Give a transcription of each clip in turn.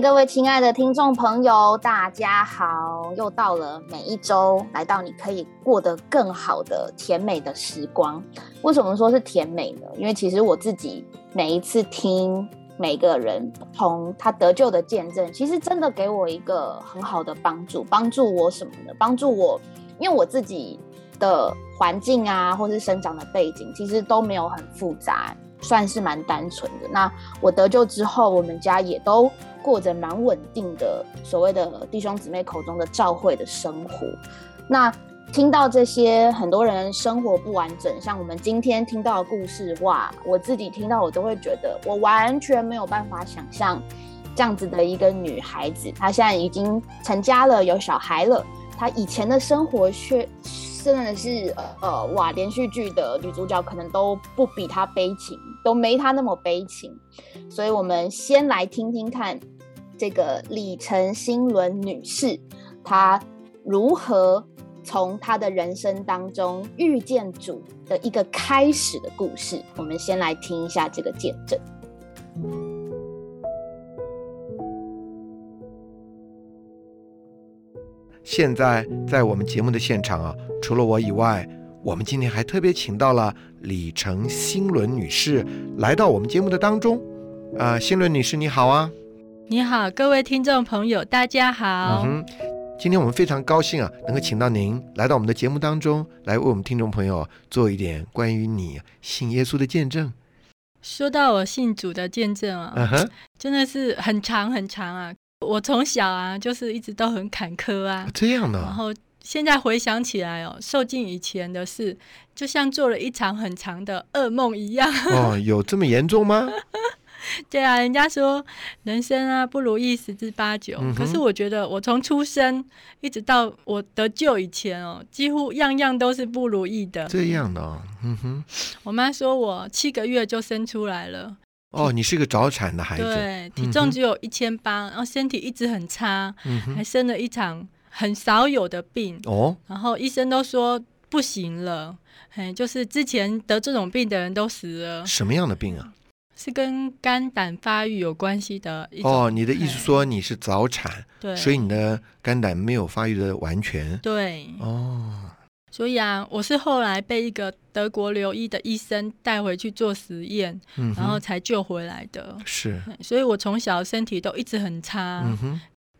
各位亲爱的听众朋友，大家好！又到了每一周来到你可以过得更好的甜美的时光。为什么说是甜美呢？因为其实我自己每一次听每个人从他得救的见证，其实真的给我一个很好的帮助。帮助我什么呢？帮助我，因为我自己的环境啊，或是生长的背景，其实都没有很复杂。算是蛮单纯的。那我得救之后，我们家也都过着蛮稳定的，所谓的弟兄姊妹口中的教会的生活。那听到这些很多人生活不完整，像我们今天听到的故事，哇，我自己听到我都会觉得，我完全没有办法想象这样子的一个女孩子，她现在已经成家了，有小孩了，她以前的生活却。真的是呃哇，连续剧的女主角可能都不比她悲情，都没她那么悲情。所以，我们先来听听看这个李晨新伦女士，她如何从她的人生当中遇见主的一个开始的故事。我们先来听一下这个见证。现在在我们节目的现场啊，除了我以外，我们今天还特别请到了李成新伦女士来到我们节目的当中。啊，新伦女士你好啊！你好，各位听众朋友，大家好。嗯哼，今天我们非常高兴啊，能够请到您来到我们的节目当中，来为我们听众朋友做一点关于你信耶稣的见证。说到我信主的见证啊，嗯哼，真的是很长很长啊。我从小啊，就是一直都很坎坷啊，这样的。然后现在回想起来哦，受尽以前的事，就像做了一场很长的噩梦一样。哦，有这么严重吗？对啊，人家说人生啊不如意十之八九，可是我觉得我从出生一直到我得救以前哦，几乎样样都是不如意的。这样的，哦嗯哼。我妈说我七个月就生出来了。哦，你是个早产的孩子，对，体重只有一千八，然后身体一直很差，还生了一场很少有的病哦。然后医生都说不行了，嘿，就是之前得这种病的人都死了。什么样的病啊？是跟肝胆发育有关系的。哦，你的意思说你是早产，对，所以你的肝胆没有发育的完全。对，哦。所以啊，我是后来被一个德国留医的医生带回去做实验，然后才救回来的。是，所以我从小身体都一直很差。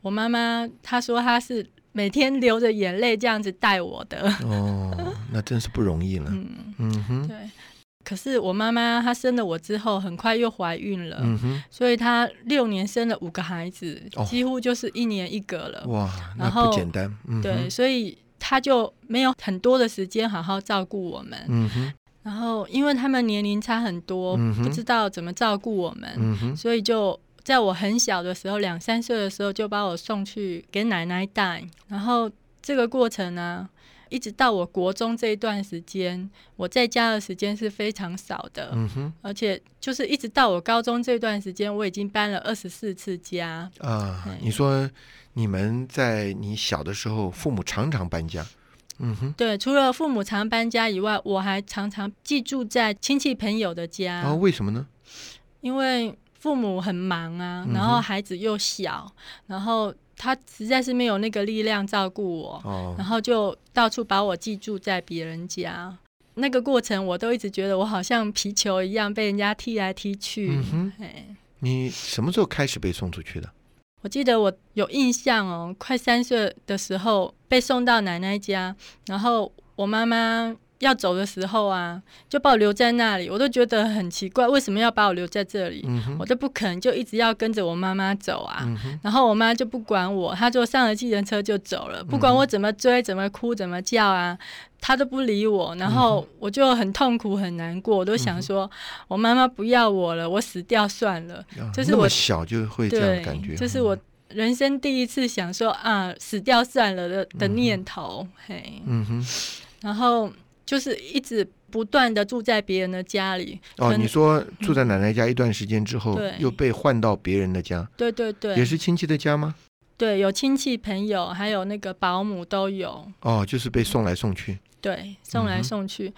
我妈妈她说她是每天流着眼泪这样子带我的。哦，那真是不容易了。嗯嗯哼。对，可是我妈妈她生了我之后，很快又怀孕了。嗯哼。所以她六年生了五个孩子，几乎就是一年一个了。哇，那不简单。对，所以。他就没有很多的时间好好照顾我们，嗯哼，然后因为他们年龄差很多，不知道怎么照顾我们，嗯，所以就在我很小的时候，两三岁的时候就把我送去给奶奶带，然后这个过程呢，一直到我国中这一段时间，我在家的时间是非常少的，嗯，而且就是一直到我高中这段时间，我已经搬了二十四次家。啊，你说。你们在你小的时候，父母常常搬家，嗯哼，对，除了父母常搬家以外，我还常常寄住在亲戚朋友的家。啊，为什么呢？因为父母很忙啊，然后孩子又小，然后他实在是没有那个力量照顾我，哦，然后就到处把我寄住在别人家。那个过程，我都一直觉得我好像皮球一样被人家踢来踢去。嗯哼，你什么时候开始被送出去的？我记得我有印象哦，快三岁的时候被送到奶奶家，然后我妈妈要走的时候啊，就把我留在那里，我都觉得很奇怪，为什么要把我留在这里？我都不肯，就一直要跟着我妈妈走啊。然后我妈就不管我，她就上了计程车就走了，不管我怎么追、怎么哭、怎么叫啊。她都不理我，然后我就很痛苦很难过，我都想说，我妈妈不要我了，我死掉算了。就是我小就会这样感觉，就是我人生第一次想说啊，死掉算了的的念头。嘿，嗯哼，然后就是一直不断的住在别人的家里。哦，你说住在奶奶家一段时间之后，又被换到别人的家，对对对，也是亲戚的家吗？对，有亲戚朋友，还有那个保姆都有。哦，就是被送来送去。对，送来送去，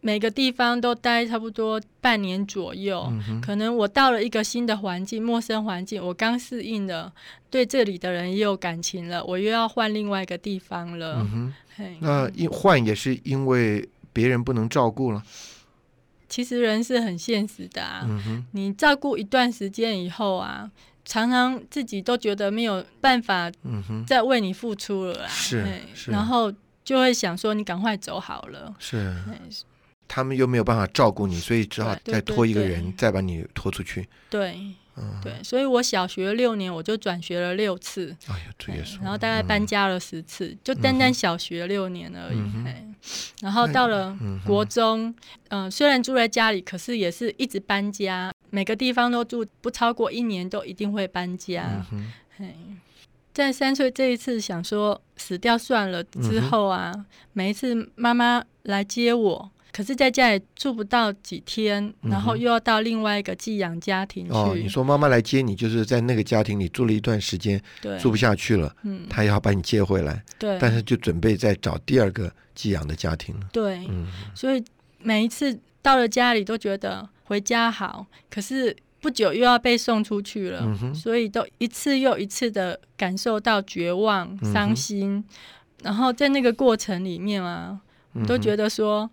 每个地方都待差不多半年左右。嗯，可能我到了一个新的环境，陌生环境，我刚适应了，对这里的人也有感情了，我又要换另外一个地方了。那因换也是因为别人不能照顾了。其实人是很现实的啊。嗯，你照顾一段时间以后啊，常常自己都觉得没有办法再为你付出了啊。然后就会想说，你赶快走好了。是他们又没有办法照顾你，所以只好再拖一个对人，再把你拖出去。对嗯，对，所以我小学六年我就转学了六次，哎呀，主耶稣，然后大概嗯。搬家了十次，就单单小学六年而已。嗯然后到了国中，嗯、虽然住在家里，可是也是一直搬家，每个地方都住，不超过一年都一定会搬家。在三岁这一次想说死掉算了之后啊，嗯每一次妈妈来接我，可是在家里住不到几天，然后又要到另外一个寄养家庭去。哦，你说妈妈来接你，就是在那个家庭里住了一段时间，对，住不下去了，嗯，她也要把你接回来，对，但是就准备再找第二个寄养的家庭了。对，嗯。所以每一次到了家里都觉得回家好，可是不久又要被送出去了，所以都一次又一次的感受到绝望、伤心，然后在那个过程里面啊，都觉得，得说，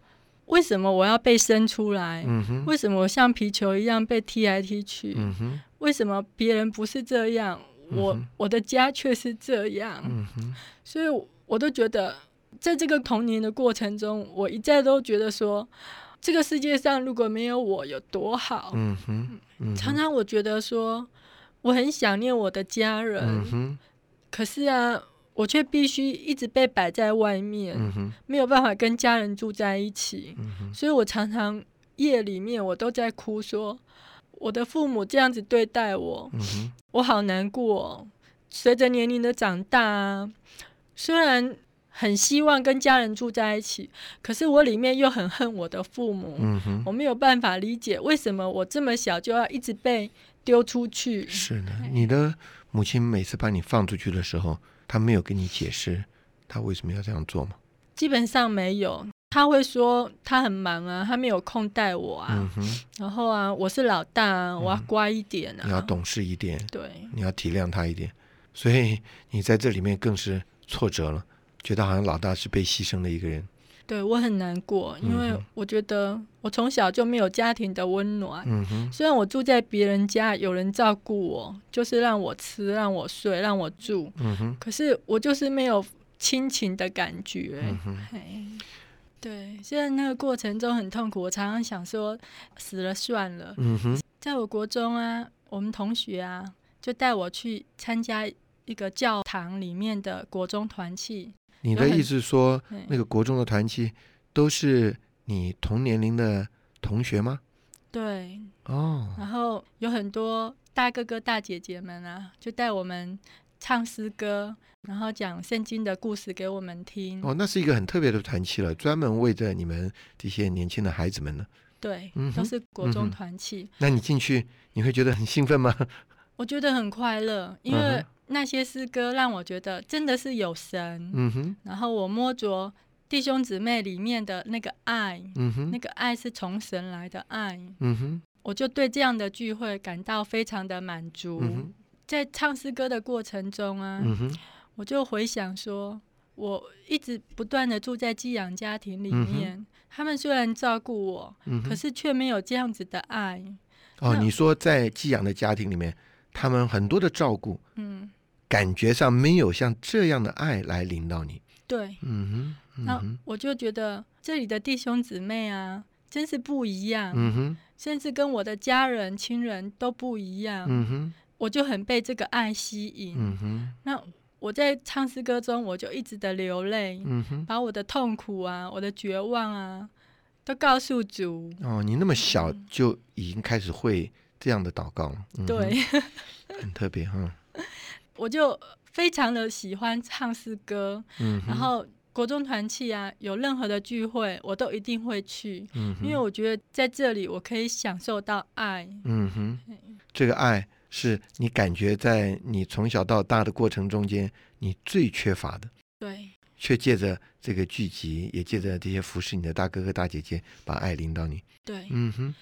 为什么我要被生出来？嗯，为什么我像皮球一样被踢来踢去？嗯，为什么别人不是这样，我、嗯我的家却是这样？嗯，所以我，都觉得，在这个童年的过程中，我一再都觉得说，这个世界上如果没有我有多好。常常我觉得说，我很想念我的家人，嗯，可是啊，我却必须一直被摆在外面，嗯，没有办法跟家人住在一起。嗯，所以我常常夜里面我都在哭说，我的父母这样子对待我，嗯，我好难过哦。随着年龄的长大啊，虽然很希望跟家人住在一起，可是我里面又很恨我的父母。嗯，我没有办法理解为什么我这么小就要一直被丢出去。是的，你的母亲每次把你放出去的时候，她没有跟你解释他为什么要这样做吗？基本上没有，他会说他很忙啊，他没有空带我啊。然后啊，我是老大啊，我要乖一点啊。你要懂事一点，对，你要体谅他一点，所以你在这里面更是挫折了，觉得好像老大是被牺牲的一个人。对我很难过，因为我觉得我从小就没有家庭的温暖。嗯哼，虽然我住在别人家，有人照顾我，就是让我吃、让我睡、让我住，嗯哼，可是我就是没有亲情的感觉。嗯哼，对，虽然那个过程中很痛苦，我常常想说死了算了。嗯哼，在我国中啊，我们同学啊就带我去参加一个教堂里面的国中团契。你的意思说，那个国中的团契都是你同年龄的同学吗？对，哦，然后有很多大哥哥大姐姐们啊，就带我们唱诗歌，然后讲圣经的故事给我们听。哦，那是一个很特别的团契了，专门为着你们这些年轻的孩子们呢。对，嗯都是国中团契，那你进去，你会觉得很兴奋吗？我觉得很快乐，因嗯为哼那些诗歌让我觉得真的是有神，嗯哼，然后我摸着弟兄姊妹里面的那个爱，嗯哼那，个爱是从神来的爱，嗯哼，我就对这样的聚会感到非常的满足。嗯，在唱诗歌的过程中啊，我就回想说，我一直不断的住在寄养家庭里面，他们虽然照顾我，嗯。可是却没有这样子的爱。哦，你说在寄养的家庭里面，他们很多的照顾，嗯，感觉上没有像这样的爱来领导你。对。嗯哼，嗯那哼，我就觉得这里的弟兄姊妹啊，真是不一样，嗯哼，甚至跟我的家人、亲人都不一样。嗯哼，我就很被这个爱吸引。嗯哼，那我在唱诗歌中，我就一直的流泪，嗯哼。把我的痛苦啊、我的绝望啊，都告诉主。哦，你那么小就已经开始会这样的祷告了，嗯对，很特别哈。我就非常的喜欢唱诗歌，嗯，然后国中团契啊，有任何的聚会，我都一定会去，嗯，因为我觉得在这里我可以享受到爱。嗯哼，这个爱是你感觉在你从小到大的过程中间你最缺乏的。对，却借着这个聚集，也借着这些服侍你的大哥哥大姐姐，把爱领到你。对，嗯哼，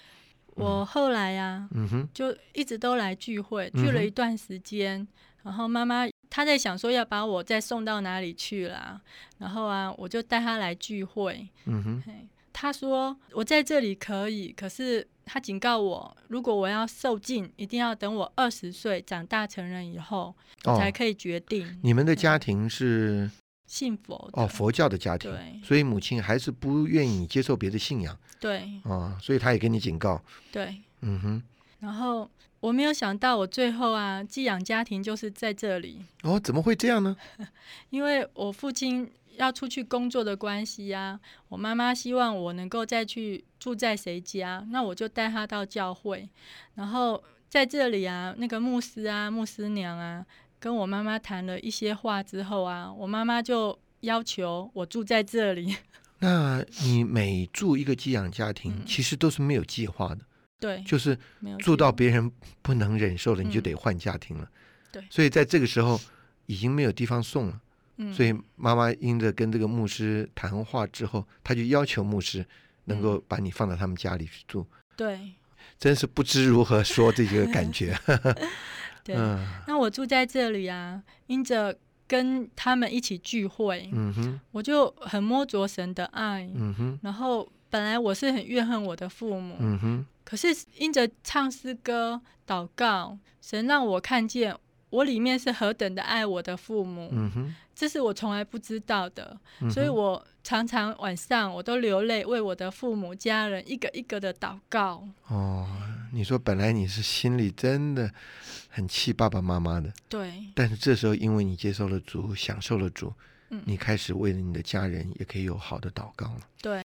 我后来呀、嗯哼，就一直都来聚会，聚了一段时间，然后妈妈她在想说要把我再送到哪里去啦，然后啊，我就带她来聚会，嗯哼，嘿，她说我在这里可以，可是她警告我，如果我要受尽，一定要等我二十岁长大成人以后，哦。才可以决定。你们的家庭是信佛。哦佛教的家庭，对所以母亲还是不愿意接受别的信仰对啊、所以他也给你警告。对，嗯哼，然后我没有想到，我最后啊寄养家庭就是在这里。哦，怎么会这样呢？因为我父亲要出去工作的关系呀、我妈妈希望我能够再去住在谁家，那我就带他到教会，然后在这里啊，那个牧师啊、牧师娘啊，跟我妈妈谈了一些话之后啊，我妈妈就要求我住在这里，那你每住一个寄养家庭，嗯。其实都是没有计划的，对，就是住到别人不能忍受了，你就嗯得换家庭了。对。所以在这个时候已经没有地方送了，嗯，所以妈妈因着跟这个牧师谈话之后，她就要求牧师能够把你放到他们家里去住。对。真是不知如何说这个感觉。对、嗯。那我住在这里啊，因着跟他们一起聚会，我就很摸着神的爱，然后本来我是很怨恨我的父母，可是因着唱诗歌、祷告，神让我看见我里面是何等的爱我的父母，这是我从来不知道的。嗯所以我常常晚上我都流泪，为我的父母家人一个一个的祷告。哦，你说本来你是心里真的很气爸爸妈妈的，对，但是这时候因为你接受了主，享受了主，嗯你开始为了你的家人也可以有好的祷告了。对。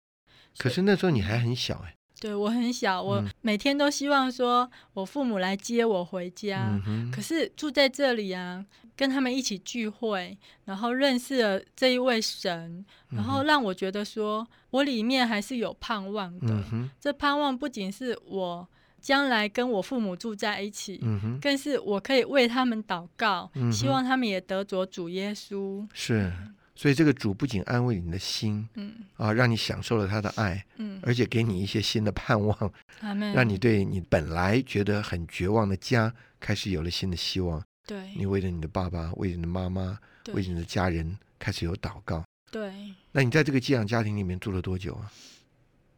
可是那时候你还很小哎，对我很小，我嗯每天都希望说我父母来接我回家。嗯，可是住在这里啊，跟他们一起聚会，然后认识了这一位神，然后让我觉得说，我里面还是有盼望的。嗯，这盼望不仅是我将来跟我父母住在一起，嗯，更是我可以为他们祷告，嗯希望他们也得着主耶稣。是。所以这个主不仅安慰你的心嗯啊，让你享受了他的爱，嗯，而且给你一些新的盼望，阿门。让你对你本来觉得很绝望的家开始有了新的希望。对你为了你的爸爸，为了你的妈妈，为了你的家人开始有祷告。对，那你在这个寄养家庭里面住了多久啊？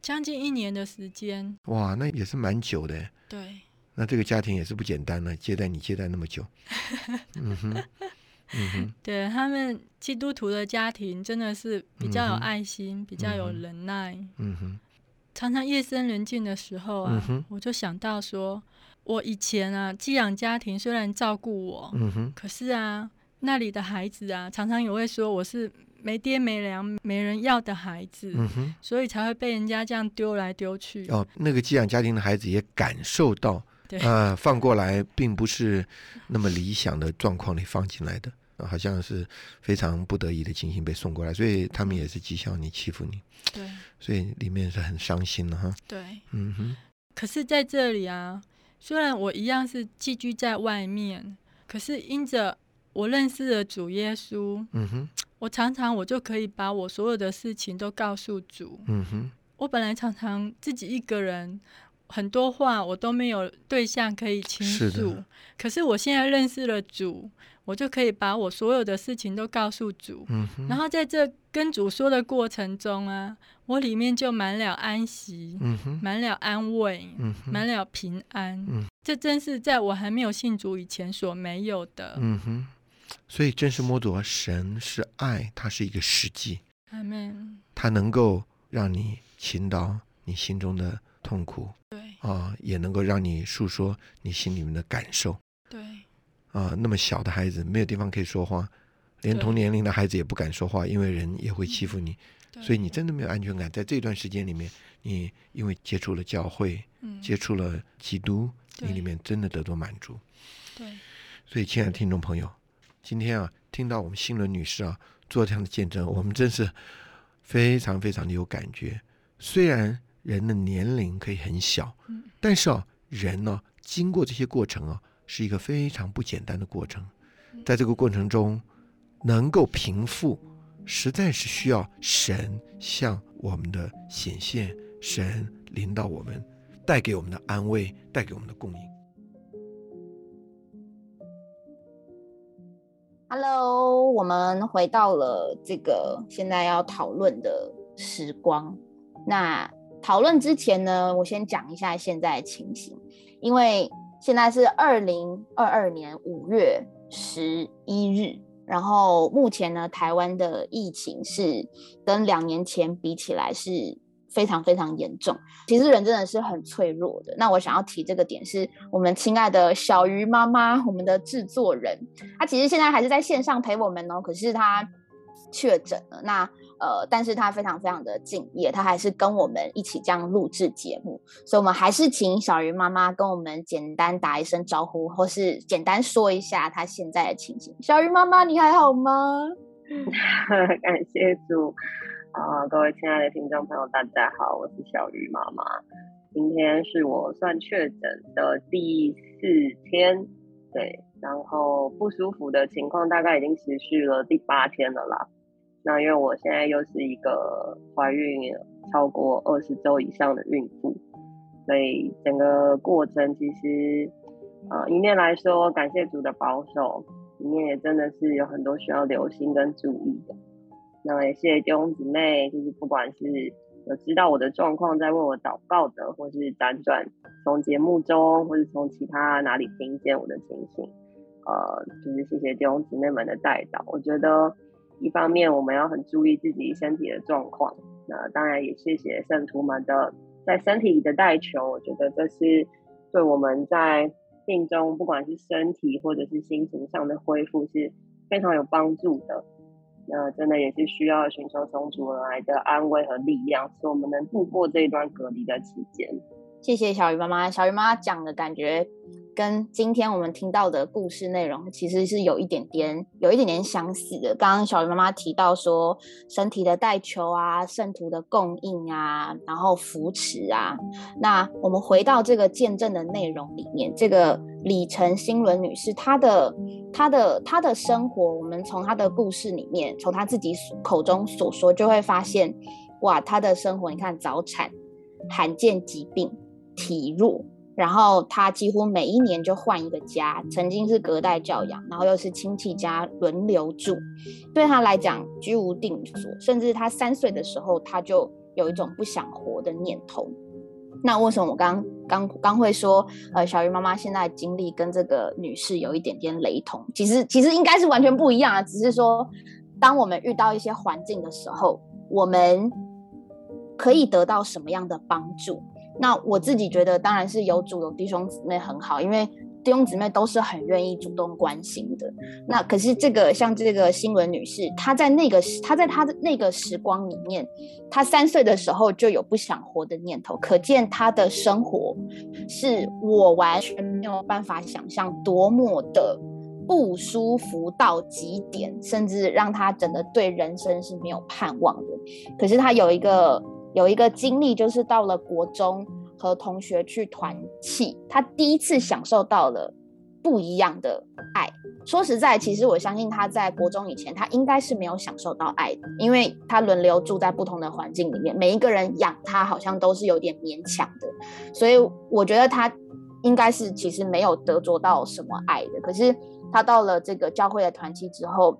将近一年的时间，哇，那也是蛮久的。对那这个家庭也是不简单了，接待你接待那么久。嗯哼，嗯，对，他们基督徒的家庭真的是比较有爱心，比较有忍耐。嗯哼，常常夜深人静的时候啊，嗯我就想到说，我以前啊寄养家庭虽然照顾我，嗯哼，可是啊那里的孩子啊，常常也会说我是没爹没娘没人要的孩子，嗯哼。所以才会被人家这样丢来丢去。哦，那个寄养家庭的孩子也感受到，对。呃，放过来并不是那么理想的状况里放进来的，呃好像是非常不得已的情形被送过来，所以他们也是讥笑你、欺负你，对。所以里面是很伤心的哈。对，嗯哼，可是在这里啊，虽然我一样是寄居在外面，可是因着我认识了主耶稣，嗯哼，我常常我就可以把我所有的事情都告诉主。嗯哼，我本来常常自己一个人，很多话我都没有对象可以倾诉。可是我现在认识了主，我就可以把我所有的事情都告诉主。嗯哼，然后在这跟主说的过程中啊，我里面就满了安息，嗯哼，满了安慰，嗯哼，满了平安。嗯这真是在我还没有信主以前所没有的。嗯哼，所以真是摸着神是爱，它是一个实际，阿门。它能够让你倾倒你心中的痛苦对啊，也能够让你诉说你心里面的感受对啊。那么小的孩子没有地方可以说话，连同年龄的孩子也不敢说话，因为人也会欺负你，所以你真的没有安全感。在这段时间里面，你因为接触了教会，嗯，接触了基督，你里面真的得到满足。对所以，亲爱的听众朋友，今天啊，听到我们新伦女士啊做这样的见证，我们真是非常非常的有感觉。虽然人的年龄可以很小，嗯但是啊，人呢、经过这些过程啊，是一个非常不简单的过程。在这个过程中，能够平复实在是需要神向我们的显现，神领导我们，带给我们的安慰，带给我们的供应。Hello，我们回到了这个现在要讨论的时光。那讨论之前呢，我先讲一下现在的情形，因为现在是二零二二年五月十一日，然后目前呢，台湾的疫情是跟两年前比起来是。非常非常严重，其实人真的是很脆弱的。那我想要提这个点，是我们亲爱的小鱼妈妈，我们的制作人，她其实现在还是在线上陪我们哦。可是她确诊了，那呃，但是她非常非常的敬业，她还是跟我们一起这样录制节目。所以，我们还是请小鱼妈妈跟我们简单打一声招呼，或是简单说一下她现在的情形。小鱼妈妈，你还好吗？感谢主。啊，各位亲爱的听众朋友，大家好，我是小鱼妈妈。今天是我算确诊的第四天，对，然后不舒服的情况大概已经持续了第八天了啦。那因为我现在又是一个怀孕超过二十周以上的孕妇，所以整个过程其实，呃，一面来说感谢主的保守，一面也真的是有很多需要留心跟注意的。那也谢谢弟兄姊妹，就是不管是有知道我的状况在为我祷告的，或是辗转从节目中，或是从其他哪里听见我的情形，呃，就是谢谢弟兄姊妹们的带导。我觉得一方面我们要很注意自己身体的状况，那当然也谢谢圣徒们的在身体里的带球。我觉得这是对我们在病中，不管是身体或者是心情上的恢复是非常有帮助的。那真的也是需要寻求从主而来的安慰和力量，使我们能度过这一段隔离的期间。谢谢小鱼妈妈，小鱼妈妈讲的感觉。跟今天我们听到的故事内容其实是有一点点、有一点点相似的。刚刚小鱼妈妈提到说，身体的代求啊，圣徒的供应啊，然后扶持啊。那我们回到这个见证的内容里面，这个李晨新伦女士，她的、她的、她的生活，我们从她的故事里面，从她自己口中所说，就会发现，哇，她的生活，你看早产、罕见疾病、体弱。然后他几乎每一年就换一个家，曾经是隔代教养，然后又是亲戚家轮流住，对他来讲居无定所，甚至他三岁的时候他就有一种不想活的念头。那为什么我刚刚刚会说，呃，小鱼妈妈现在经历跟这个女士有一点点雷同？其实其实应该是完全不一样啊，只是说当我们遇到一些环境的时候，我们可以得到什么样的帮助？那我自己觉得，当然是有主有弟兄姊妹很好，因为弟兄姊妹都是很愿意主动关心的。那可是这个像这个新闻女士，她在那个她在她的那个时光里面，她三岁的时候就有不想活的念头，可见她的生活是我完全没有办法想象多么的不舒服到极点，甚至让她整个对人生是没有盼望的。可是她有一个。有一个经历，就是到了国中和同学去团契，他第一次享受到了不一样的爱。说实在，其实我相信他在国中以前，他应该是没有享受到爱的，因为他轮流住在不同的环境里面，每一个人养他好像都是有点勉强的，所以我觉得他应该是其实没有得着到什么爱的。可是他到了这个教会的团契之后，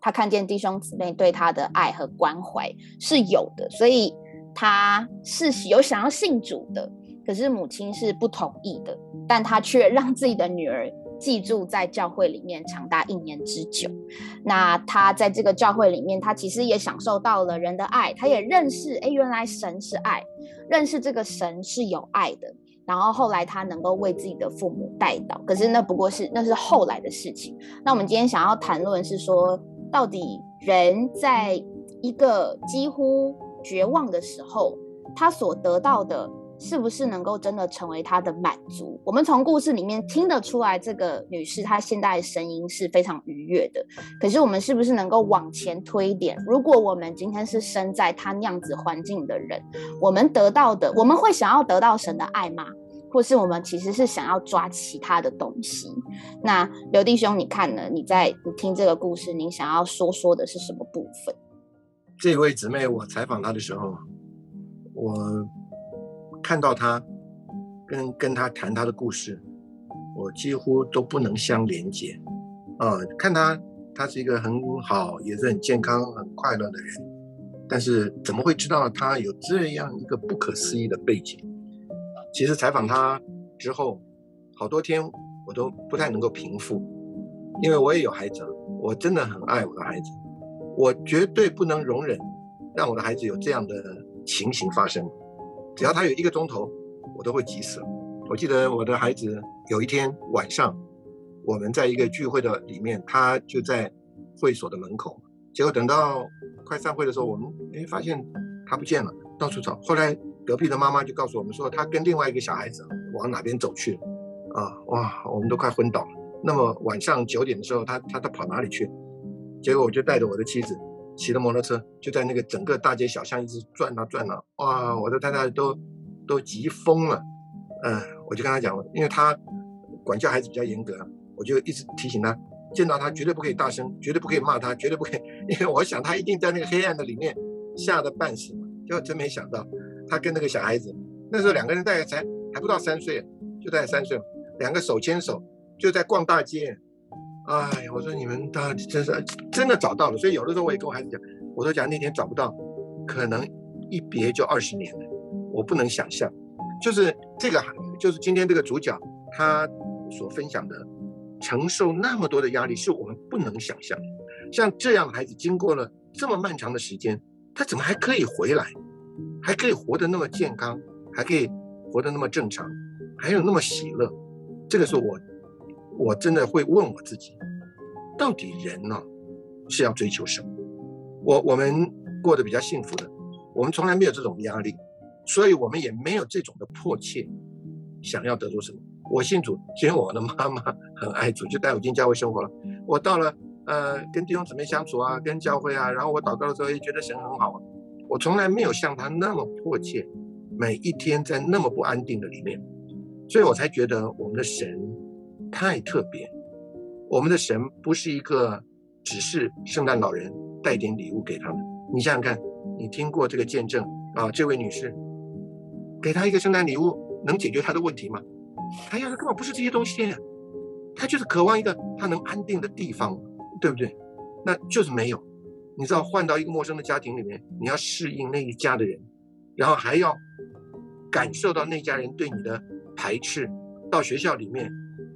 他看见弟兄姊妹对他的爱和关怀是有的，所以。他是有想要信主的，可是母亲是不同意的，但他却让自己的女儿记住在教会里面长达一年之久。那他在这个教会里面，他其实也享受到了人的爱，他也认识，哎，原来神是爱，认识这个神是有爱的。然后后来他能够为自己的父母带祷，可是那不过是那是后来的事情。那我们今天想要谈论是说，到底人在一个几乎。绝望的时候，他所得到的是不是能够真的成为他的满足？我们从故事里面听得出来，这个女士她现在的声音是非常愉悦的。可是我们是不是能够往前推一点？如果我们今天是生在她那样子环境的人，我们得到的，我们会想要得到神的爱吗？或是我们其实是想要抓其他的东西？那刘弟兄，你看呢？你在你听这个故事，你想要说说的是什么部分？这位姊妹，我采访她的时候，我看到她跟跟她谈她的故事，我几乎都不能相连接。啊，看她，她是一个很好，也是很健康、很快乐的人，但是怎么会知道她有这样一个不可思议的背景？其实采访她之后，好多天我都不太能够平复，因为我也有孩子，我真的很爱我的孩子。我绝对不能容忍让我的孩子有这样的情形发生。只要他有一个钟头，我都会急死。我记得我的孩子有一天晚上，我们在一个聚会的里面，他就在会所的门口。结果等到快散会的时候，我们哎发现他不见了，到处找。后来隔壁的妈妈就告诉我们说，他跟另外一个小孩子往哪边走去。啊哇，我们都快昏倒了。那么晚上九点的时候，他他他跑哪里去？结果我就带着我的妻子骑着摩托车，就在那个整个大街小巷一直转啊转啊，哇！我的太太都都急疯了。嗯，我就跟他讲，因为他管教孩子比较严格，我就一直提醒他，见到他绝对不可以大声，绝对不可以骂他，绝对不可以，因为我想他一定在那个黑暗的里面吓得半死。结果真没想到，他跟那个小孩子，那时候两个人大概才还不到三岁，就大概三岁，两个手牵手就在逛大街。哎，我说你们到底真是真的找到了，所以有的时候我也跟我孩子讲，我都讲那天找不到，可能一别就二十年了，我不能想象，就是这个，就是今天这个主角他所分享的，承受那么多的压力是我们不能想象，像这样的孩子经过了这么漫长的时间，他怎么还可以回来，还可以活得那么健康，还可以活得那么正常，还有那么喜乐，这个是我。我真的会问我自己，到底人呢是要追求什么？我我们过得比较幸福的，我们从来没有这种压力，所以我们也没有这种的迫切想要得到什么。我信主，因为我的妈妈很爱主，就带我进教会生活了。我到了呃跟弟兄姊妹相处啊，跟教会啊，然后我祷告的时候也觉得神很好啊。我从来没有像他那么迫切，每一天在那么不安定的里面，所以我才觉得我们的神。太特别，我们的神不是一个只是圣诞老人带点礼物给他们。你想想看，你听过这个见证啊？这位女士给她一个圣诞礼物，能解决她的问题吗？她要的根本不是这些东西，她就是渴望一个她能安定的地方，对不对？那就是没有。你知道，换到一个陌生的家庭里面，你要适应那一家的人，然后还要感受到那家人对你的排斥，到学校里面。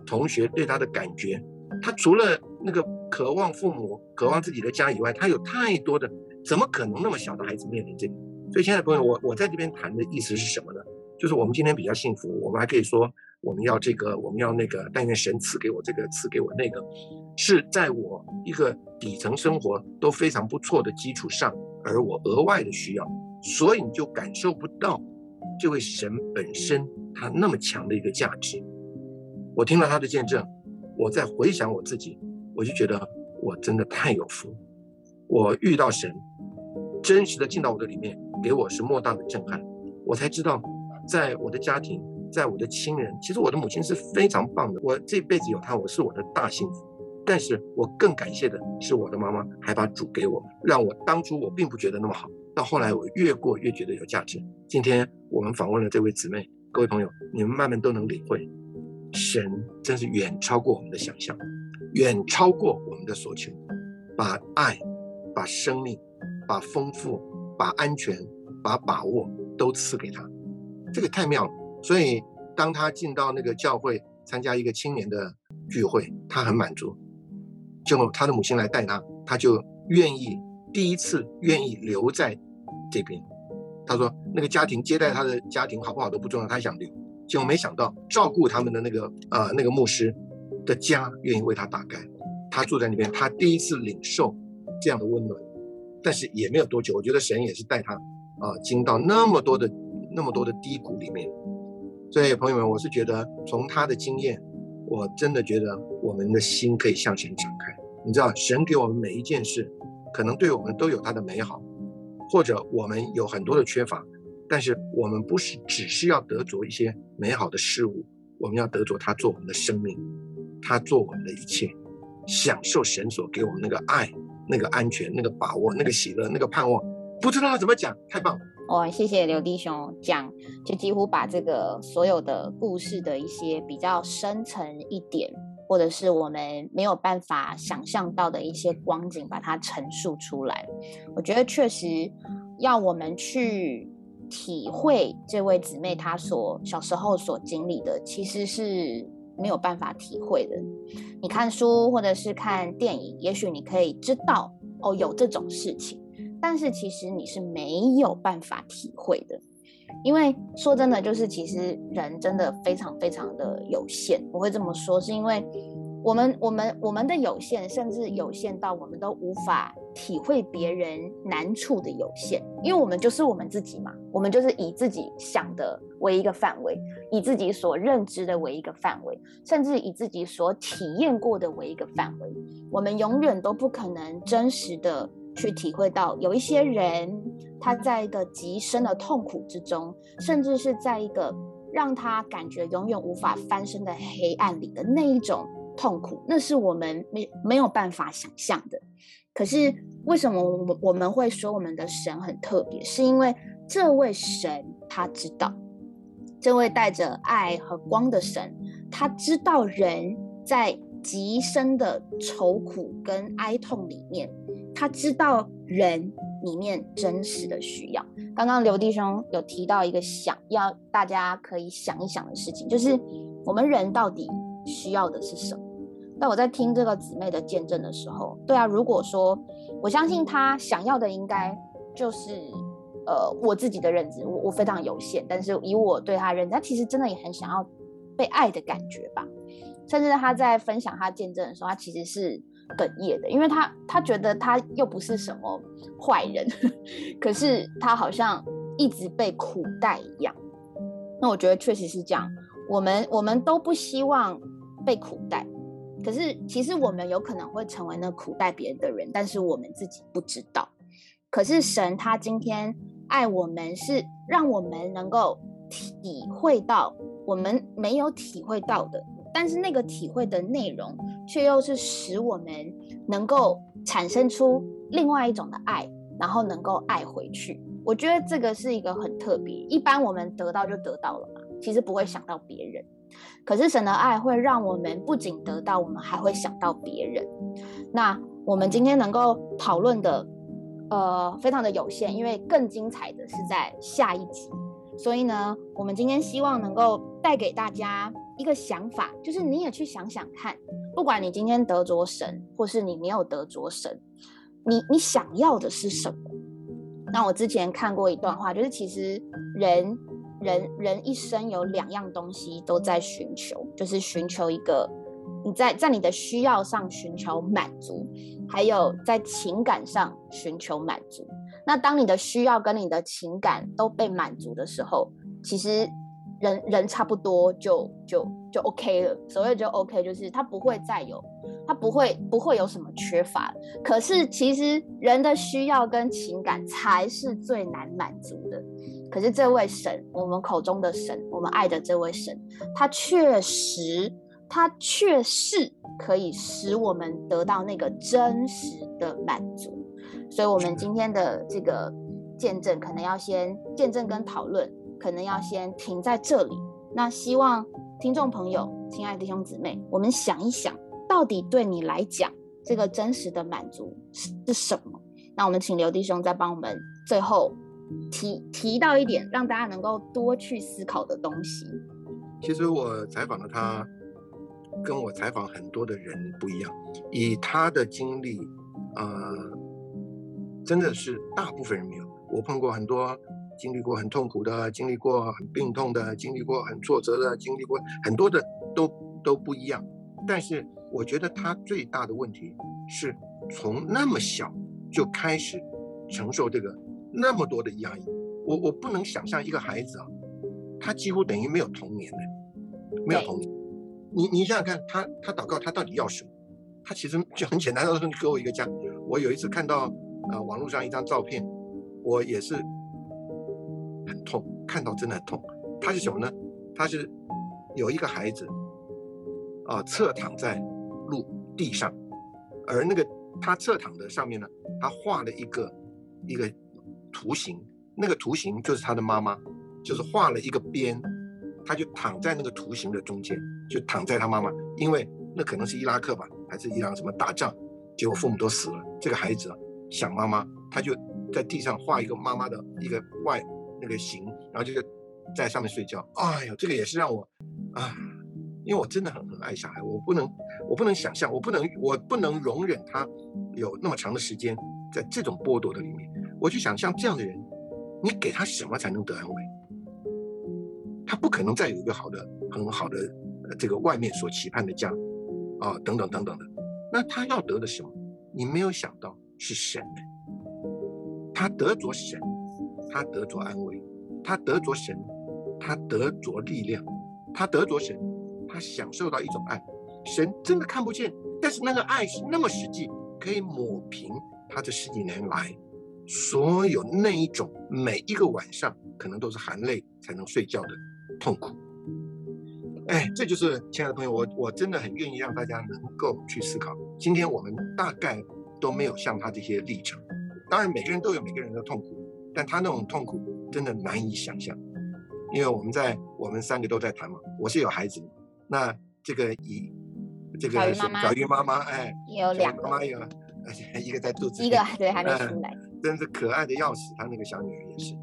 同学对他的感觉，他除了那个渴望父母、渴望自己的家以外，他有太多的，怎么可能那么小的孩子面临这个？所以，亲爱的朋友，我我在这边谈的意思是什么呢？就是我们今天比较幸福，我们还可以说我们要这个，我们要那个，但愿神赐给我这个，赐给我那个，是在我一个底层生活都非常不错的基础上，而我额外的需要，所以你就感受不到这位神本身他那么强的一个价值。我听了他的见证，我在回想我自己，我就觉得我真的太有福。我遇到神，真实的进到我的里面，给我是莫大的震撼。我才知道，在我的家庭，在我的亲人，其实我的母亲是非常棒的。我这辈子有她，我是我的大幸福。但是我更感谢的是我的妈妈，还把主给我，让我当初我并不觉得那么好，到后来我越过越觉得有价值。今天我们访问了这位姊妹，各位朋友，你们慢慢都能领会。神真是远超过我们的想象，远超过我们的所求，把爱、把生命、把丰富、把安全、把把握都赐给他，这个太妙了。所以当他进到那个教会参加一个青年的聚会，他很满足。就他的母亲来带他，他就愿意第一次愿意留在这边。他说那个家庭接待他的家庭好不好都不重要，他想留。就没想到，照顾他们的那个呃那个牧师的家愿意为他打开，他住在那边，他第一次领受这样的温暖，但是也没有多久，我觉得神也是带他啊经到那么多的那么多的低谷里面，所以朋友们，我是觉得从他的经验，我真的觉得我们的心可以向前展开。你知道，神给我们每一件事，可能对我们都有他的美好，或者我们有很多的缺乏。但是我们不是只是要得着一些美好的事物，我们要得着他做我们的生命，他做我们的一切，享受神所给我们那个爱、那个安全、那个把握、那个喜乐、那个盼望，不知道要怎么讲，太棒了。哦，谢谢刘弟兄讲，就几乎把这个所有的故事的一些比较深层一点，或者是我们没有办法想象到的一些光景，把它陈述出来。我觉得确实要我们去体会这位姊妹她所小时候所经历的，其实是没有办法体会的。你看书或者是看电影，也许你可以知道哦，有这种事情。但是其实你是没有办法体会的，因为说真的，就是其实人真的非常非常的有限。我会这么说，是因为我们我们我们的有限，甚至有限到我们都无法体会别人难处的有限，因为我们就是我们自己嘛，我们就是以自己想的为一个范围，以自己所认知的为一个范围，甚至以自己所体验过的为一个范围，我们永远都不可能真实的。去体会到有一些人，他在一个极深的痛苦之中，甚至是在一个让他感觉永远无法翻身的黑暗里的那一种痛苦，那是我们没没有办法想象的。可是为什么我我们会说我们的神很特别？是因为这位神他知道，这位带着爱和光的神，他知道人在极深的愁苦跟哀痛里面。他知道人里面真实的需要。刚刚刘弟兄有提到一个想要大家可以想一想的事情，就是我们人到底需要的是什么？那我在听这个姊妹的见证的时候，对啊，如果说我相信她想要的应该就是呃我自己的认知，我我非常有限，但是以我对她认知，她其实真的也很想要被爱的感觉吧。甚至她在分享她见证的时候，她其实是。哽咽的，因为他他觉得他又不是什么坏人，可是他好像一直被苦待一样。那我觉得确实是这样，我们我们都不希望被苦待，可是其实我们有可能会成为那苦待别人的人，但是我们自己不知道。可是神他今天爱我们，是让我们能够体会到我们没有体会到的。但是那个体会的内容，却又是使我们能够产生出另外一种的爱，然后能够爱回去。我觉得这个是一个很特别。一般我们得到就得到了嘛，其实不会想到别人。可是神的爱会让我们不仅得到，我们还会想到别人。那我们今天能够讨论的，呃，非常的有限，因为更精彩的是在下一集。所以呢，我们今天希望能够带给大家。一个想法，就是你也去想想看，不管你今天得着神，或是你没有得着神，你你想要的是什么？那我之前看过一段话，就是其实人人人一生有两样东西都在寻求，就是寻求一个你在在你的需要上寻求满足，还有在情感上寻求满足。那当你的需要跟你的情感都被满足的时候，其实。人人差不多就就就 OK 了，所谓就 OK，就是他不会再有，他不会不会有什么缺乏。可是其实人的需要跟情感才是最难满足的。可是这位神，我们口中的神，我们爱的这位神，他确实，他确实可以使我们得到那个真实的满足。所以，我们今天的这个见证，可能要先见证跟讨论。可能要先停在这里。那希望听众朋友、亲爱的弟兄姊妹，我们想一想，到底对你来讲，这个真实的满足是什么？那我们请刘弟兄再帮我们最后提提到一点，让大家能够多去思考的东西。其实我采访了他，跟我采访很多的人不一样。以他的经历，呃，真的是大部分人没有。我碰过很多。经历过很痛苦的，经历过很病痛的，经历过很挫折的，经历过很多的，都都不一样。但是我觉得他最大的问题是从那么小就开始承受这个那么多的压抑。我我不能想象一个孩子啊，他几乎等于没有童年的，没有童年。你你想想看，他他祷告，他到底要什么？他其实就很简单，他说你给我一个家。我有一次看到呃网络上一张照片，我也是。很痛，看到真的很痛。他是什么呢？他是有一个孩子啊，侧躺在路地上，而那个他侧躺的上面呢，他画了一个一个图形，那个图形就是他的妈妈，就是画了一个边，他就躺在那个图形的中间，就躺在他妈妈，因为那可能是伊拉克吧，还是伊朗什么打仗，结果父母都死了，这个孩子想妈妈，他就在地上画一个妈妈的一个外那个形，然后就在上面睡觉。哎呦，这个也是让我啊，因为我真的很很爱小孩，我不能我不能想象，我不能我不能容忍他有那么长的时间在这种剥夺的里面。我就想像这样的人，你给他什么才能得安慰？他不可能再有一个好的很好的呃这个外面所期盼的家啊等等等等的，那他要得的什么？你没有想到是神？他得着神，他得着安慰，他得着神，他得着力量，他得着神，他享受到一种爱。神真的看不见，但是那个爱是那么实际，可以抹平他这十几年来所有那一种每一个晚上可能都是含泪才能睡觉的痛苦。哎，这就是亲爱的朋友，我我真的很愿意让大家能够去思考。今天我们大概都没有像他这些历程，当然每个人都有每个人的痛苦，但他那种痛苦真的难以想象。因为我们在我们三个都在谈嘛，我是有孩子的，那这个以这个小鱼妈妈哎，有两个妈妈有，一个在肚子里，一个对还没出来，真是可爱的要死。他那个小女儿也是，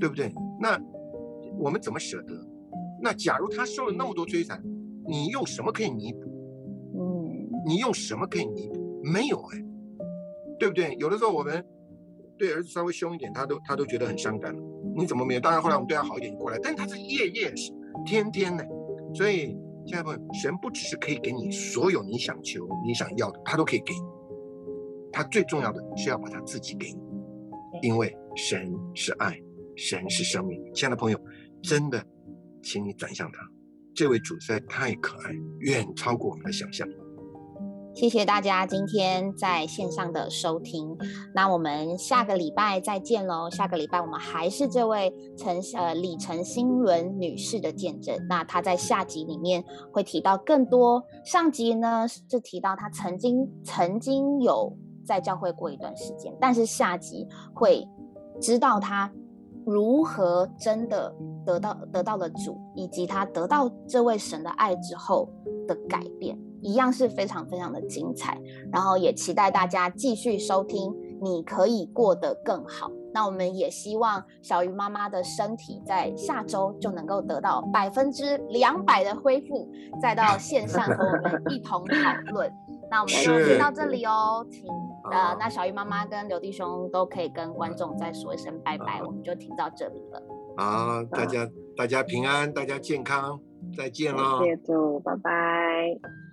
对不对？那我们怎么舍得？那假如他受了那么多摧残，你用什么可以弥补？嗯，你用什么可以弥补？没有哎，对不对？有的时候我们对儿子稍微凶一点，他都他都觉得很伤感了。你怎么没有？当然后来我们对他好一点就过来，但是他是夜夜是天天呢。所以，亲爱的朋友，神不只是可以给你所有你想求、你想要的，他都可以给你。他最重要的是要把他自己给你，因为神是爱，神是生命。亲爱的朋友，真的，请你转向他，这位主实在太可爱，远超过我们的想象。谢谢大家今天在线上的收听，那我们下个礼拜再见喽。下个礼拜我们还是这位陈呃李陈新伦女士的见证，那她在下集里面会提到更多。上集呢是提到她曾经曾经有在教会过一段时间，但是下集会知道他如何真的得到得到了主，以及他得到这位神的爱之后的改变。一样是非常非常的精彩，然后也期待大家继续收听，你可以过得更好。那我们也希望小鱼妈妈的身体在下周就能够得到百分之两百的恢复，再到线上和我们一同讨论。那我们就先到这里哦，请呃，那小鱼妈妈跟刘弟兄都可以跟观众再说一声拜拜，我们就停到这里了。好，大家大家平安，大家健康，再见喽！谢谢主，拜拜。